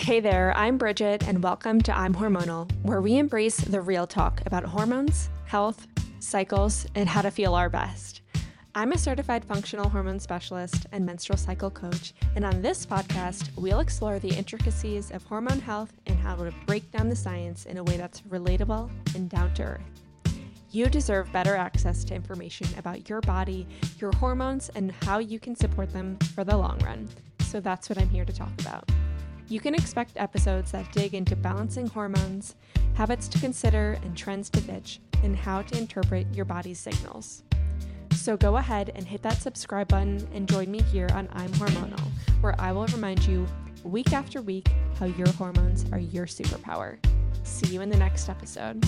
Hey there, I'm Bridget, and welcome to I'm Hormonal, where we embrace the real talk about hormones, health, cycles, and how to feel our best. I'm a certified functional hormone specialist and menstrual cycle coach, and on this podcast, we'll explore the intricacies of hormone health and how to break down the science in a way that's relatable and down to earth. You deserve better access to information about your body, your hormones, and how you can support them for the long run. So that's what I'm here to talk about. You can expect episodes that dig into balancing hormones, habits to consider, and trends to ditch, and how to interpret your body's signals. So go ahead and hit that subscribe button and join me here on I'm Hormonal, where I will remind you week after week how your hormones are your superpower. See you in the next episode.